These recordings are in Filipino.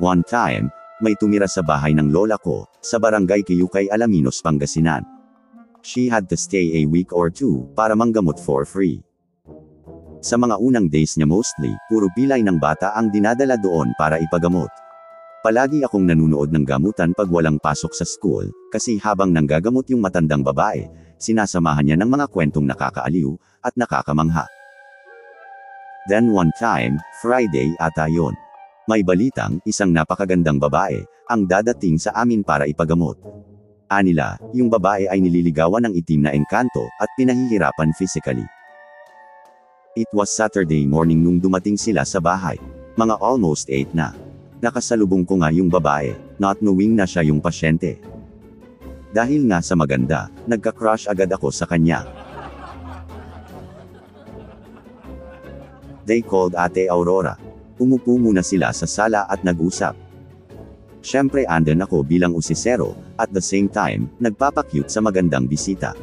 One time, may tumira sa bahay ng lola ko, sa barangay Kiyukay Alaminos, Pangasinan. She had to stay a week or two, para manggamot for free. Sa mga unang days niya mostly, puro pilay ng bata ang dinadala doon para ipagamot. Palagi akong nanunood ng gamutan pag walang pasok sa school, kasi habang nanggagamot yung matandang babae, sinasamahan niya ng mga kwentong nakakaaliw, at nakakamangha. Then one time, Friday ata yon. May balitang, isang napakagandang babae, ang dadating sa amin para ipagamot. Anila, yung babae ay nililigawan ng itim na engkanto, at pinahihirapan physically. It was Saturday morning nung dumating sila sa bahay. Mga almost 8 na. Nakasalubong ko nga yung babae, not knowing na siya yung pasyente. Dahil nga sa maganda, nagka-crush agad ako sa kanya. They called Ate Aurora. Umupo muna sila sa sala at nag-usap. Siyempre andun ako bilang usisero, at the same time, nagpapakyut sa magandang bisita.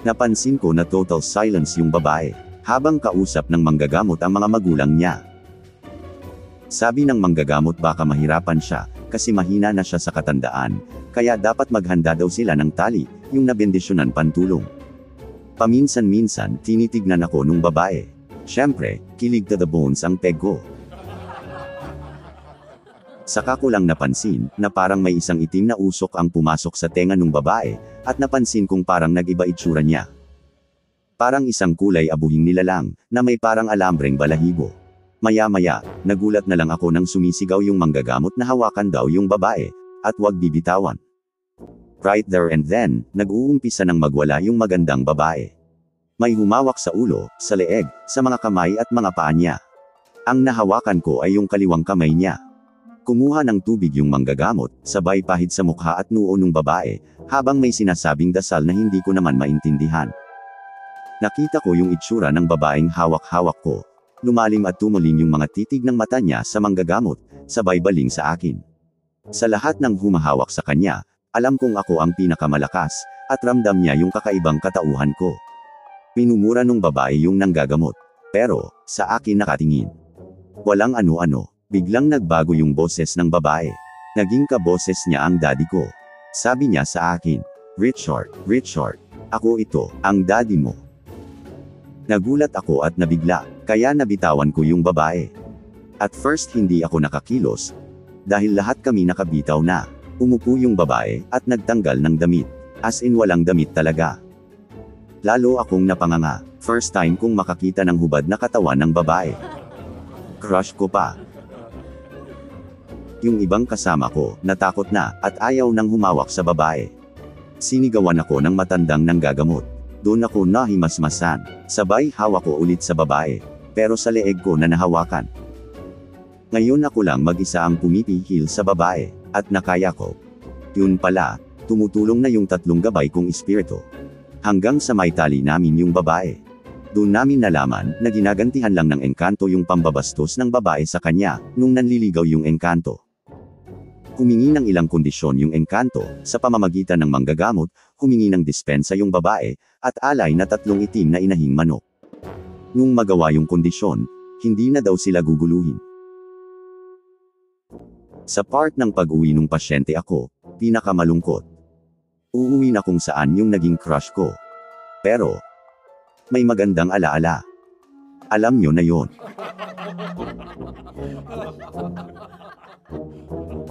Napansin ko na total silence yung babae, habang kausap ng manggagamot ang mga magulang niya. Sabi ng manggagamot baka mahirapan siya, kasi mahina na siya sa katandaan, kaya dapat maghanda daw sila ng tali, yung nabendisyonan pantulong. Paminsan-minsan, tinitignan ako nung babae. Siyempre, kilig to the bones ang peg ko. Saka ko lang napansin, na parang may isang itim na usok ang pumasok sa tenga nung babae, at napansin kong parang nag-iba itsura niya. Parang isang kulay abuhing nilalang, na may parang alambreng balahibo. Maya-maya, nagulat na lang ako nang sumisigaw yung manggagamot na hawakan daw yung babae, at wag bibitawan. Right there and then, nag-uumpisa ng magwala yung magandang babae. May humawak sa ulo, sa leeg, sa mga kamay at mga paa niya. Ang nahawakan ko ay yung kaliwang kamay niya. Kumuha ng tubig yung manggagamot, sabay pahid sa mukha at noo ng babae, habang may sinasabing dasal na hindi ko naman maintindihan. Nakita ko yung itsura ng babaeng hawak-hawak ko. Lumalim at tumulim yung mga titig ng mata niya sa manggagamot, sabay baling sa akin. Sa lahat ng humahawak sa kanya, alam kong ako ang pinakamalakas, at ramdam niya yung kakaibang katauhan ko. Pinumura nung babae yung nanggagamot. Pero, sa akin nakatingin. Walang ano-ano. Biglang nagbago yung boses ng babae. Naging kaboses niya ang daddy ko. Sabi niya sa akin, Richard, Richard, ako ito, ang daddy mo. Nagulat ako at nabigla, kaya nabitawan ko yung babae. At first hindi ako nakakilos, dahil lahat kami nakabitaw na. Umupo yung babae, at nagtanggal ng damit. As in walang damit talaga. Lalo akong napanganga, first time kong makakita ng hubad na katawan ng babae. Crush ko pa, yung ibang kasama ko, natakot na, at ayaw nang humawak sa babae. Sinigawan ako ng matandang nanggagamot. Doon ako nahimasmasan. Sabay hawak ko ulit sa babae. Pero sa leeg ko na nahawakan. Ngayon ako lang mag-isa ang pumipihil sa babae, at nakaya ko. Yun pala, tumutulong na yung tatlong gabay kong espiritu. Hanggang sa may tali namin yung babae. Doon namin nalaman, na ginagantihan lang ng engkanto yung pambabastos ng babae sa kanya, nung nanliligaw yung engkanto. Humingi ng ilang kondisyon yung engkanto, sa pamamagitan ng manggagamot, humingi ng dispensa yung babae, at alay na tatlong itim na inahing manok. Nung magawa yung kondisyon, hindi na daw sila guguluhin. Sa part ng pag-uwi ng pasyente ako, pinakamalungkot. Uuwi na kung saan yung naging crush ko. Pero, may magandang alaala. Alam nyo na yon.